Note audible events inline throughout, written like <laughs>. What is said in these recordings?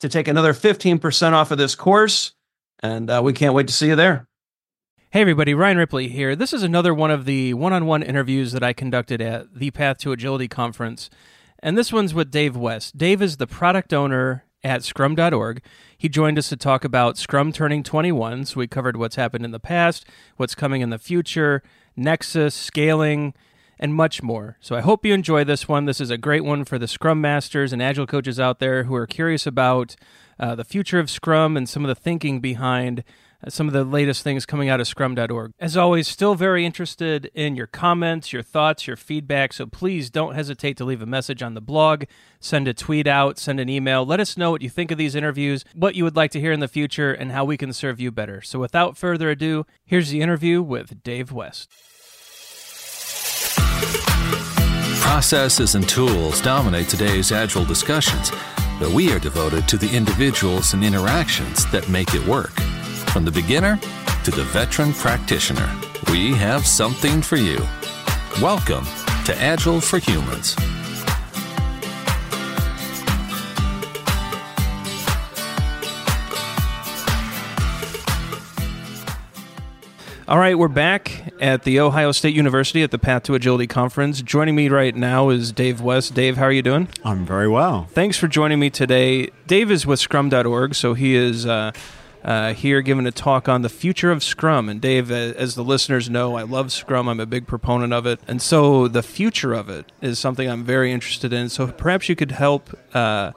to take another 15% off of this course. And uh, we can't wait to see you there. Hey, everybody, Ryan Ripley here. This is another one of the one on one interviews that I conducted at the Path to Agility conference. And this one's with Dave West. Dave is the product owner at scrum.org. He joined us to talk about Scrum turning 21. So we covered what's happened in the past, what's coming in the future, Nexus, scaling, and much more. So I hope you enjoy this one. This is a great one for the Scrum Masters and Agile coaches out there who are curious about uh, the future of Scrum and some of the thinking behind uh, some of the latest things coming out of scrum.org. As always, still very interested in your comments, your thoughts, your feedback. So please don't hesitate to leave a message on the blog, send a tweet out, send an email. Let us know what you think of these interviews, what you would like to hear in the future, and how we can serve you better. So without further ado, here's the interview with Dave West. Processes and tools dominate today's Agile discussions, but we are devoted to the individuals and interactions that make it work. From the beginner to the veteran practitioner, we have something for you. Welcome to Agile for Humans. All right, we're back at the Ohio State University at the Path to Agility conference. Joining me right now is Dave West. Dave, how are you doing? I'm very well. Thanks for joining me today. Dave is with Scrum.org, so he is uh, uh, here giving a talk on the future of Scrum. And Dave, as the listeners know, I love Scrum. I'm a big proponent of it, and so the future of it is something I'm very interested in. So perhaps you could help. Uh,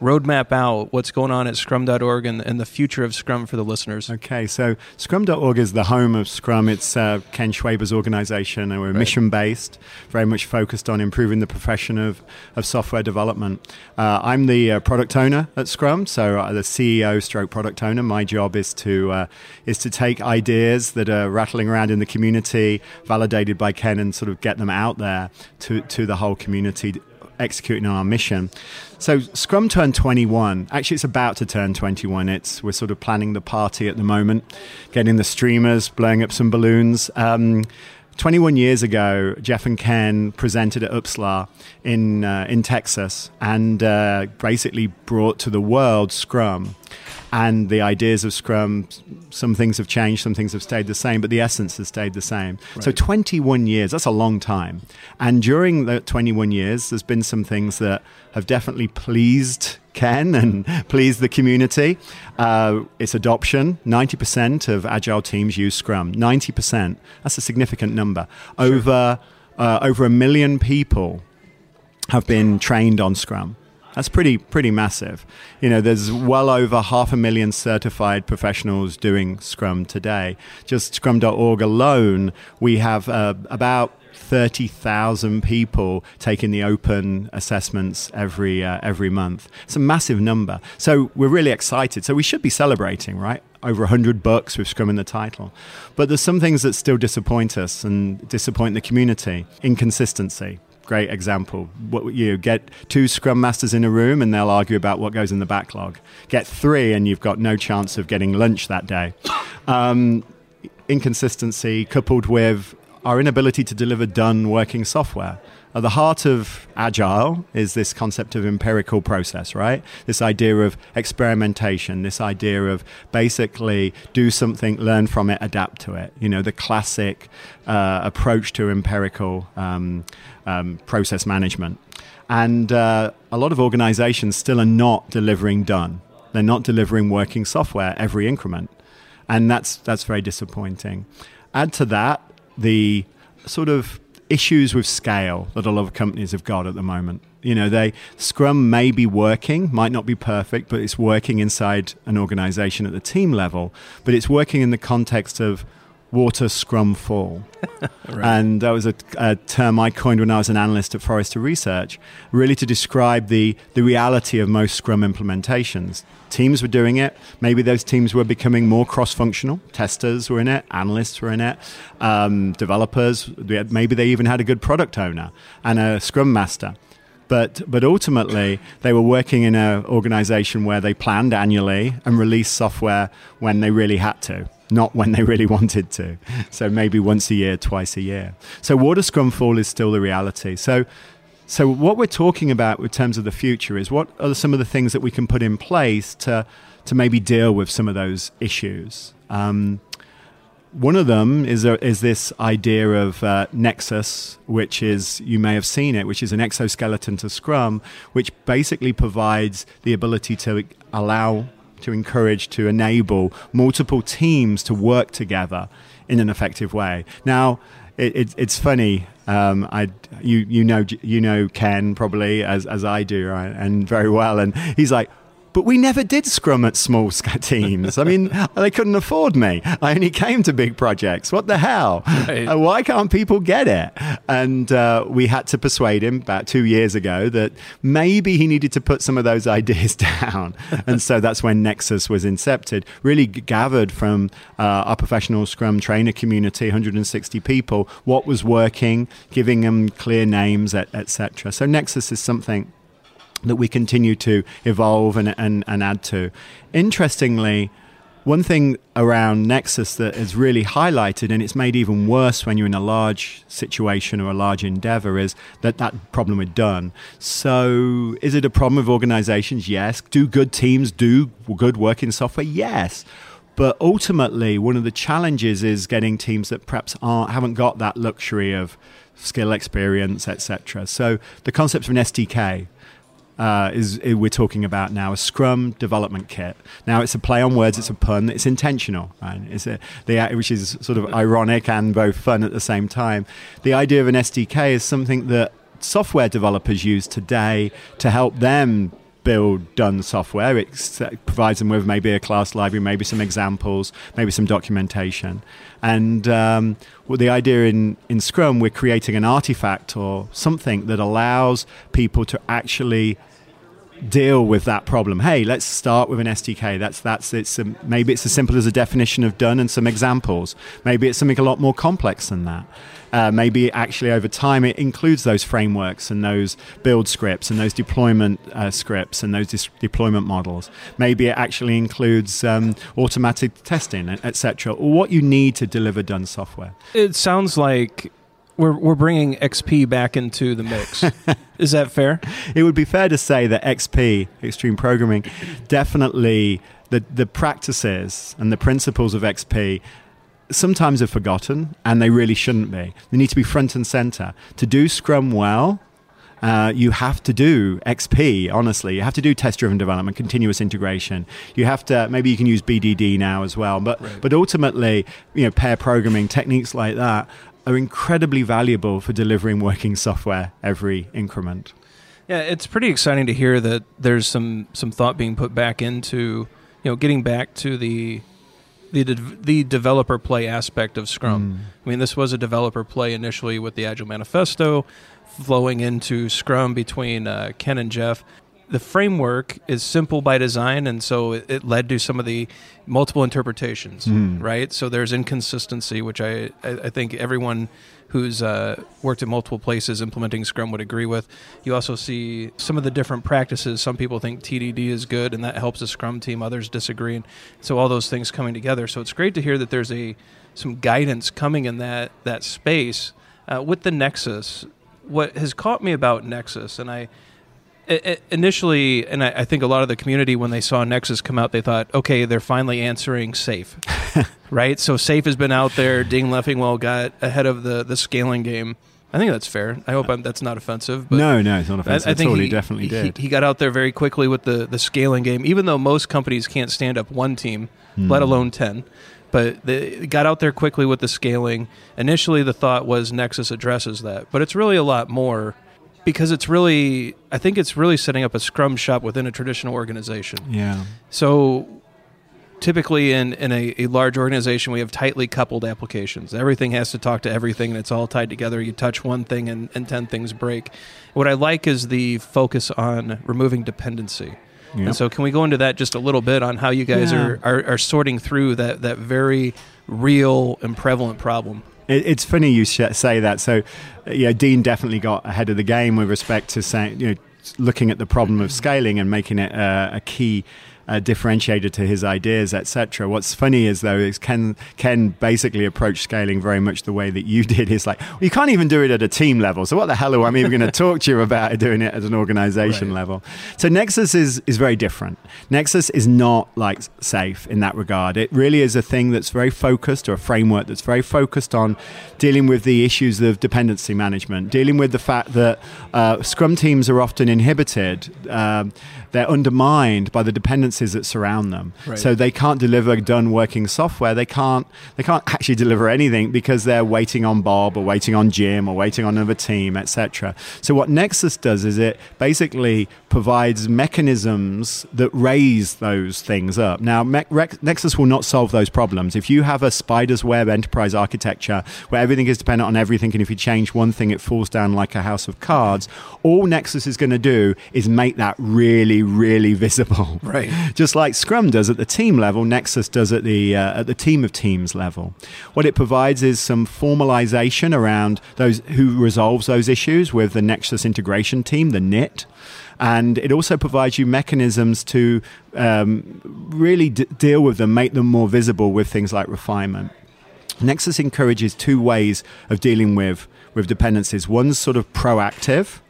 roadmap out what's going on at scrum.org and, and the future of Scrum for the listeners. Okay, so scrum.org is the home of Scrum. It's uh, Ken Schwaber's organization, and we're right. mission based, very much focused on improving the profession of, of software development. Uh, I'm the uh, product owner at Scrum, so uh, the CEO stroke product owner. My job is to, uh, is to take ideas that are rattling around in the community, validated by Ken, and sort of get them out there to, to the whole community executing on our mission. So Scrum turned 21. Actually, it's about to turn 21. It's we're sort of planning the party at the moment, getting the streamers, blowing up some balloons. Um, 21 years ago, Jeff and Ken presented at OOPSLA in uh, in Texas and uh, basically brought to the world Scrum and the ideas of Scrum. Some things have changed, some things have stayed the same, but the essence has stayed the same. Right. So 21 years, that's a long time. And during the 21 years, there's been some things that have definitely pleased Ken and <laughs> please the community. Uh, its adoption 90% of agile teams use Scrum. 90%. That's a significant number. Sure. Over, uh, over a million people have been trained on Scrum. That's pretty pretty massive. You know, there's well over half a million certified professionals doing Scrum today. Just Scrum.org alone, we have uh, about 30,000 people taking the open assessments every uh, every month. It's a massive number. So we're really excited. So we should be celebrating, right? Over 100 books with Scrum in the title. But there's some things that still disappoint us and disappoint the community. Inconsistency great example. What you get two scrum masters in a room and they'll argue about what goes in the backlog. Get three and you've got no chance of getting lunch that day. <coughs> Um, inconsistency coupled with our inability to deliver done working software. At the heart of agile is this concept of empirical process, right? This idea of experimentation, this idea of basically do something, learn from it, adapt to it. You know, the classic uh, approach to empirical um, um, process management. And uh, a lot of organizations still are not delivering done. They're not delivering working software every increment. And that's, that's very disappointing. Add to that the sort of issues with scale that a lot of companies have got at the moment. You know, they Scrum may be working, might not be perfect, but it's working inside an organization at the team level, but it's working in the context of water scrum fall. <laughs> right. And that was a, a, term I coined when I was an analyst at Forrester Research, really to describe the, the reality of most scrum implementations. Teams were doing it. Maybe those teams were becoming more cross functional. Testers were in it, analysts were in it, um, developers. Maybe they even had a good product owner and a scrum master but but ultimately they were working in an organization where they planned annually and released software when they really had to not when they really <laughs> wanted to. So maybe once a year, twice a year. So water scrum fall is still the reality. So so what we're talking about in terms of the future is what are some of the things that we can put in place to to maybe deal with some of those issues. Um, one of them is a, is this idea of uh, Nexus, which is you may have seen it, which is an exoskeleton to Scrum, which basically provides the ability to allow to encourage, to enable multiple teams to work together in an effective way. Now, it, it, it's funny. Um, I, you, you know, you know Ken probably as, as I do, right? and very well. And he's like, but we never did scrum at small <laughs> teams. I mean, they couldn't afford me. I only came to big projects. What the hell? Right. Why can't people get it? And uh, we had to persuade him about two years ago that maybe he needed to put some of those <laughs> ideas down. and so that's when Nexus was incepted, really gathered from uh, our professional scrum trainer community, 160 people, what was working, giving them clear names, etc. Et so Nexus is something that we continue to evolve and, and, and add to. Interestingly, one thing around Nexus that is really highlighted, and it's made even worse when you're in a large situation or a large endeavor, is that that problem is done. So, is it a problem of organizations? Yes. Do good teams do good working software? Yes. But ultimately, one of the challenges is getting teams that perhaps aren't, haven't got that luxury of skill, experience, etc. So, the concept of an SDK, uh, is, is, we're talking about now a Scrum development kit. Now it's a play on words, it's a pun, it's intentional, right? It's a, the, which is sort of ironic and both fun at the same time. The idea of an SDK is something that software developers use today to help them build done software. It provides them with maybe a class library, maybe some examples, maybe some documentation. And um, well, the idea in, in Scrum, we're creating an artifact or something that allows people to actually deal with that problem. Hey, let's start with an SDK. That's that's it's a, maybe it's as simple as a definition of done and some examples. Maybe it's something a lot more complex than that. Uh, maybe actually over time it includes those frameworks and those build scripts and those deployment uh, scripts and those dis- deployment models. Maybe it actually includes um, automatic testing, etc. Or what you need to deliver done software. It sounds like we're we're bringing XP back into the mix. <laughs> Is that fair? It would be fair to say that XP, extreme programming, definitely the the practices and the principles of XP sometimes are forgotten and they really shouldn't be. They need to be front and center. To do Scrum well, uh, you have to do XP, honestly. You have to do test driven development, continuous integration. You have to, maybe you can use BDD now as well. But, right. but ultimately, you know, pair programming, techniques like that are incredibly valuable for delivering working software every increment. Yeah, it's pretty exciting to hear that there's some some thought being put back into you know getting back to the the the developer play aspect of Scrum. Mm. I mean, this was a developer play initially with the Agile Manifesto, flowing into Scrum between uh, Ken and Jeff. the framework is simple by design, and so it, it led to some of the multiple interpretations, Mm. right? So there's inconsistency, which I, I, I think everyone who's uh, worked in multiple places implementing Scrum would agree with. You also see some of the different practices. Some people think TDD is good, and that helps a Scrum team. Others disagree, and so all those things coming together. So it's great to hear that there's a some guidance coming in that that space uh, with the Nexus. What has caught me about Nexus, and I- initially, and I, I think a lot of the community, when they saw Nexus come out, they thought, okay, they're finally answering Safe, <laughs> right? So Safe has been out there. Dean Leffingwell got ahead of the the scaling game. I think that's fair. I hope I'm, that's not offensive. But no, no, it's not offensive I at think all. he, He, definitely did. He, got out there very quickly with the the scaling game, even though most companies can't stand up one team, Hmm. let alone ten. But they got out there quickly with the scaling. Initially, the thought was Nexus addresses that, but it's really a lot more because it's really, I think it's really setting up a Scrum shop within a traditional organization. yeah. So typically in, in a, a large organization we have tightly coupled applications everything has to talk to everything and it's all tied together you touch one thing and, and 10 things break what i like is the focus on removing dependency Yep. and so can we go into that just a little bit on how you guys Yeah. are, are, are sorting through that, that very real and prevalent problem it's funny you say that. So, Dean definitely got ahead of the game with respect to saying, you know, looking at the problem of scaling and making it uh, a key uh, differentiator to his ideas, etc. What's funny is though is Ken Ken basically approached scaling very much the way that you <laughs> did. Is like well, you can't even do it at a team level. So what the hell am I even going to talk to you about doing it at an organization Right. level? So Nexus is is very different. Nexus is not like safe in that regard. It really is a thing that's very focused or a framework that's very focused on dealing with the issues of dependency management, dealing with the fact that uh, Scrum teams are often inhibited. Um, they're undermined by the that surround them. Right. So they can't deliver done working software. They can't they can't actually deliver anything because they're waiting on Bob or waiting on Jim or waiting on another team, etc. So what Nexus does is it basically provides mechanisms that raise those things up. Now Me- Rex- Nexus will not solve those problems. If you have a spider's web enterprise architecture where everything is dependent on everything and if you change one thing it falls down like a house of cards, all Nexus is going to do is make that really really <laughs> visible. Right. Just like Scrum does at the team level, Nexus does at the uh, at the team of teams level. What it provides is some formalization around those who resolves those issues with the Nexus integration team, the NIT. And it also provides you mechanisms to um, really d- deal with them, make them more visible with things like refinement. Nexus encourages two ways of dealing with, with dependencies. One's sort of proactive,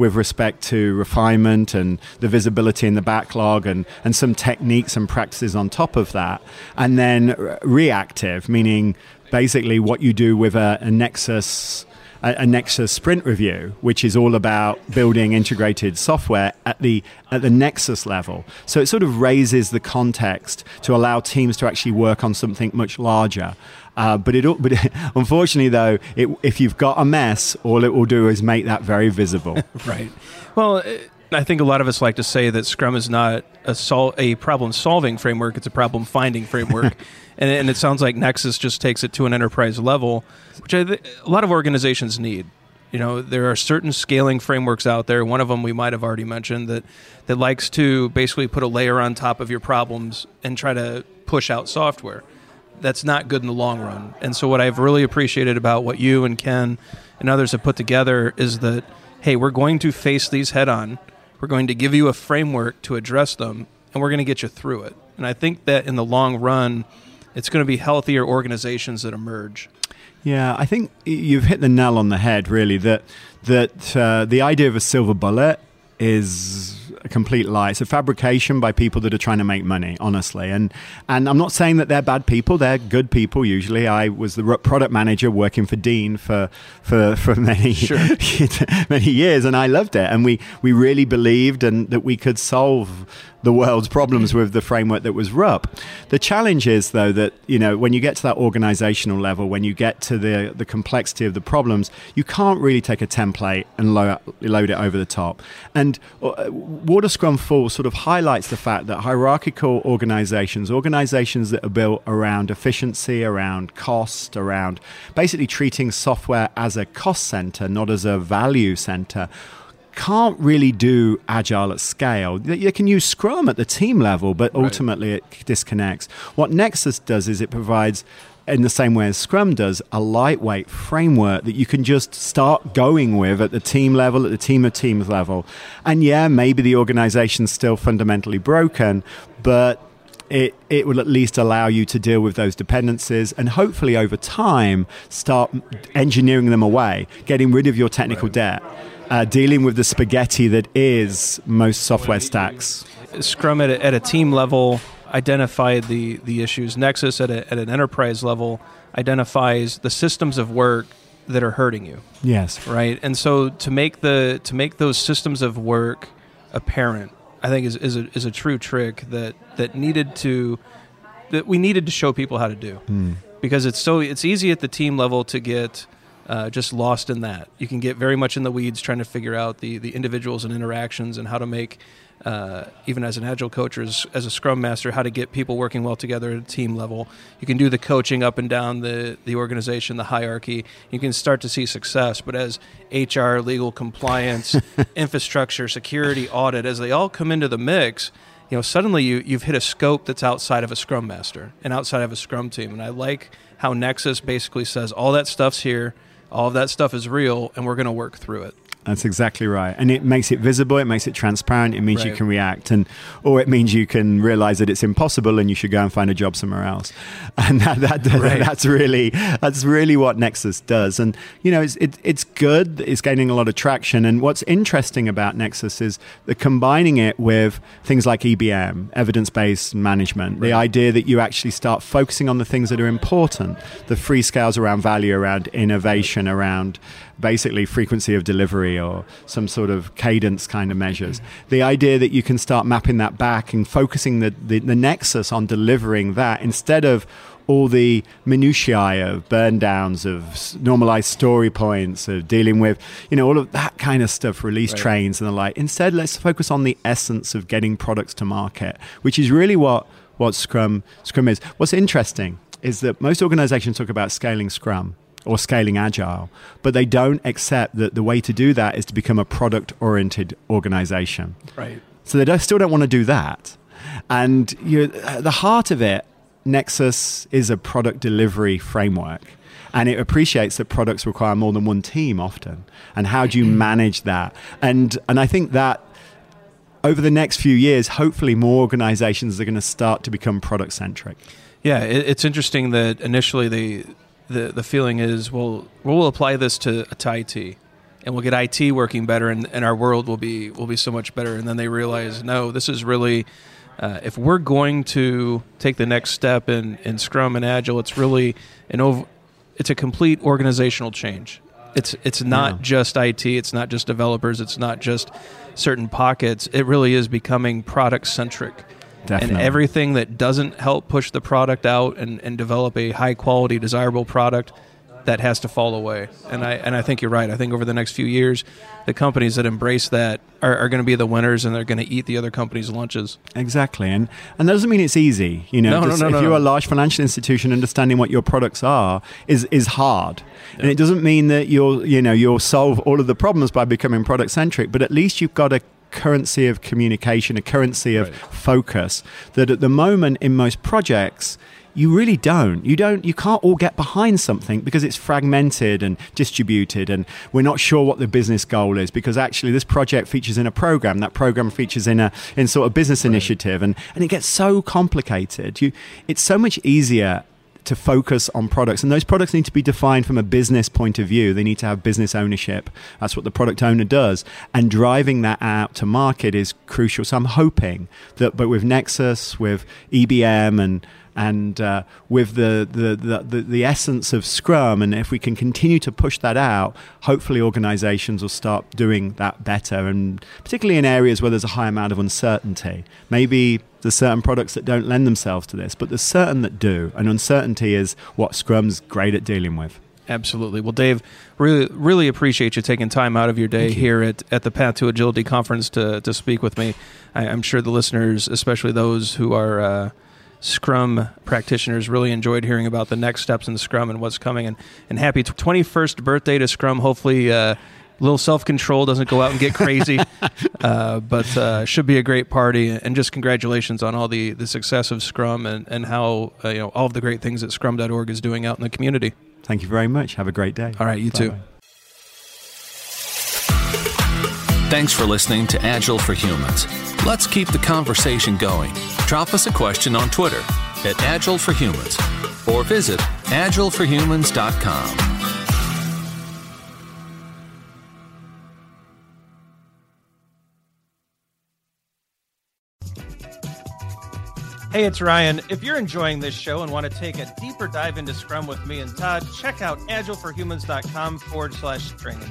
with respect to refinement and the visibility in the backlog and, and some techniques and practices on top of that. And then reactive, meaning basically what you do with a, a Nexus. A, a Nexus sprint review, which is all about building integrated software at the at the Nexus level. So it sort of raises the context to allow teams to actually work on something much larger. Uh, but it, but <laughs> unfortunately, though, it, if you've got a mess, all it will do is make that very visible. <laughs> Right. Well, uh, I think a lot of us like to say that Scrum is not a sol- a problem solving framework; it's a problem finding framework, <laughs> and, and it sounds like Nexus just takes it to an enterprise level, which I th- a lot of organizations need. You know, there are certain scaling frameworks out there. One of them we might have already mentioned that that likes to basically put a layer on top of your problems and try to push out software. That's not good in the long run. And so, what I've really appreciated about what you and Ken and others have put together is that hey, we're going to face these head on. We're going to give you a framework to address them, and we're going to get you through it. And I think that in the long run, it's going to be healthier organizations that emerge. Yeah, I think you've hit the nail on the head. Really, that that uh, the idea of a silver bullet is a complete lie. It's a fabrication by people that are trying to make money, honestly. And and I'm not saying that they're bad people. They're good people usually. I was the product manager working for Dean for for for many Sure. <laughs> many years, and I loved it. And we we really believed and that we could solve the world's problems with the framework that was RUP. The challenge is, though, that you know when you get to that organizational level, when you get to the the complexity of the problems, you can't really take a template and lo- load it over the top. And uh, Water Scrum Fall sort of highlights the fact that hierarchical organizations, organizations that are built around efficiency, around cost, around basically treating software as a cost center, not as a value center can't really do agile at scale. You can use Scrum at the team level, but ultimately right. it disconnects. What Nexus does is it provides in the same way as Scrum does, a lightweight framework that you can just start going with at the team level, at the team of teams level. And yeah, maybe the organization's still fundamentally broken, but it, it will at least allow you to deal with those dependencies and hopefully over time start engineering them away, getting rid of your technical right. debt, uh, dealing with the spaghetti that is most software stacks. Scrum at a, at a team level identified the, the issues. Nexus at, a, at an enterprise level identifies the systems of work that are hurting you. Yes. Right. And so to make the to make those systems of work apparent I think is, is a, is a true trick that that needed to that we needed to show people how to do mm. because it's so it's easy at the team level to get uh, just lost in that. You can get very much in the weeds trying to figure out the the individuals and interactions and how to make uh, even as an agile coach or as, as, a scrum master, how to get people working well together at a team level. You can do the coaching up and down the, the organization, the hierarchy. You can start to see success. But as HR, legal compliance, <laughs> infrastructure, security, audit, as they all come into the mix, you know, suddenly you, you've hit a scope that's outside of a scrum master and outside of a scrum team. And I like how Nexus basically says all that stuff's here, all of that stuff is real, and we're going to work through it. That's exactly right. And it makes it visible, it makes it transparent, it means right. you can react and or it means you can realize that it's impossible and you should go and find a job somewhere else. <laughs> And that, that, right. that's really that's really what Nexus does. And you know, it's it, it's good, it's gaining a lot of traction and what's interesting about Nexus is the combining it with things like EBM, evidence-based management, right. the idea that you actually start focusing on the things that are important, the free scales around value, around innovation, around basically frequency of delivery or some sort of cadence kind of measures. The idea that you can start mapping that back and focusing the, the, the nexus on delivering that instead of all the minutiae of burn downs, of normalized story points, of dealing with, you know, all of that kind of stuff, release right. trains and the like. Instead, let's focus on the essence of getting products to market, which is really what, what Scrum, Scrum is. What's interesting is that most organizations talk about scaling Scrum or scaling agile, but they don't accept that the way to do that is to become a product oriented organization. Right. So they don't, still don't want to do that. And you at uh, the heart of it, Nexus is a product delivery framework. And it appreciates that products require more than one team often. And how do you mm-hmm. manage that? And, and I think that over the next few years, hopefully more organizations are going to start to become product centric. Yeah, it's interesting that initially they the the feeling is we'll we'll apply this to, to IT and we'll get IT working better and, and our world will be will be so much better. And then they realize no this is really uh, if we're going to take the next step in, in Scrum and Agile it's really an over, it's a complete organizational change. It's it's not yeah. just IT it's not just developers it's not just certain pockets. It really is becoming product centric Definitely. And everything that doesn't help push the product out and, and develop a high quality, desirable product, that has to fall away. And I and I think you're right. I think over the next few years, the companies that embrace that are, are going to be the winners, and they're going to eat the other companies' lunches. Exactly, and and that doesn't mean it's easy. You know, no, no, no, if no, you're a large financial institution, understanding what your products are is is hard, yeah. and it doesn't mean that you'll you know you'll solve all of the problems by becoming product centric. But at least you've got a currency of communication, a currency of right. focus that at the moment in most projects you really don't you don't you can't all get behind something because it's fragmented and distributed and we're not sure what the business goal is because actually this project features in a program that program features in a in sort of business right. initiative and and it gets so complicated you it's so much easier to focus on products. And those products need to be defined from a business point of view. They need to have business ownership. That's what the product owner does. And driving that out to market is crucial. So I'm hoping that, but with Nexus, with EBM and and uh, with the, the, the, the, essence of Scrum, and if we can continue to push that out, hopefully organizations will start doing that better, and particularly in areas where there's a high amount of uncertainty. Maybe there's certain products that don't lend themselves to this, but there's certain that do, and uncertainty is what Scrum's great at dealing with. Absolutely. Well, Dave, really, really appreciate you taking time out of your day here at, at the Path to Agility conference to, to speak with me. I, am sure the listeners, especially those who are uh, Scrum practitioners really enjoyed hearing about the next steps in Scrum and what's coming. And, and happy 21st birthday to Scrum. Hopefully, uh, little self control, doesn't go out and get crazy, <laughs> uh, but uh, should be a great party. And just congratulations on all the, the success of Scrum and, and how, uh, you know, all of the great things that Scrum.org is doing out in the community. Thank you very much. Have a great day. All right, you Bye-bye. too. Thanks for listening to Agile for Humans. Let's keep the conversation going. Drop us a question on Twitter at Agile for Humans or visit agileforhumans.com. Hey, it's Ryan. If you're enjoying this show and want to take a deeper dive into Scrum with me and Todd, check out agileforhumans.com forward slash training.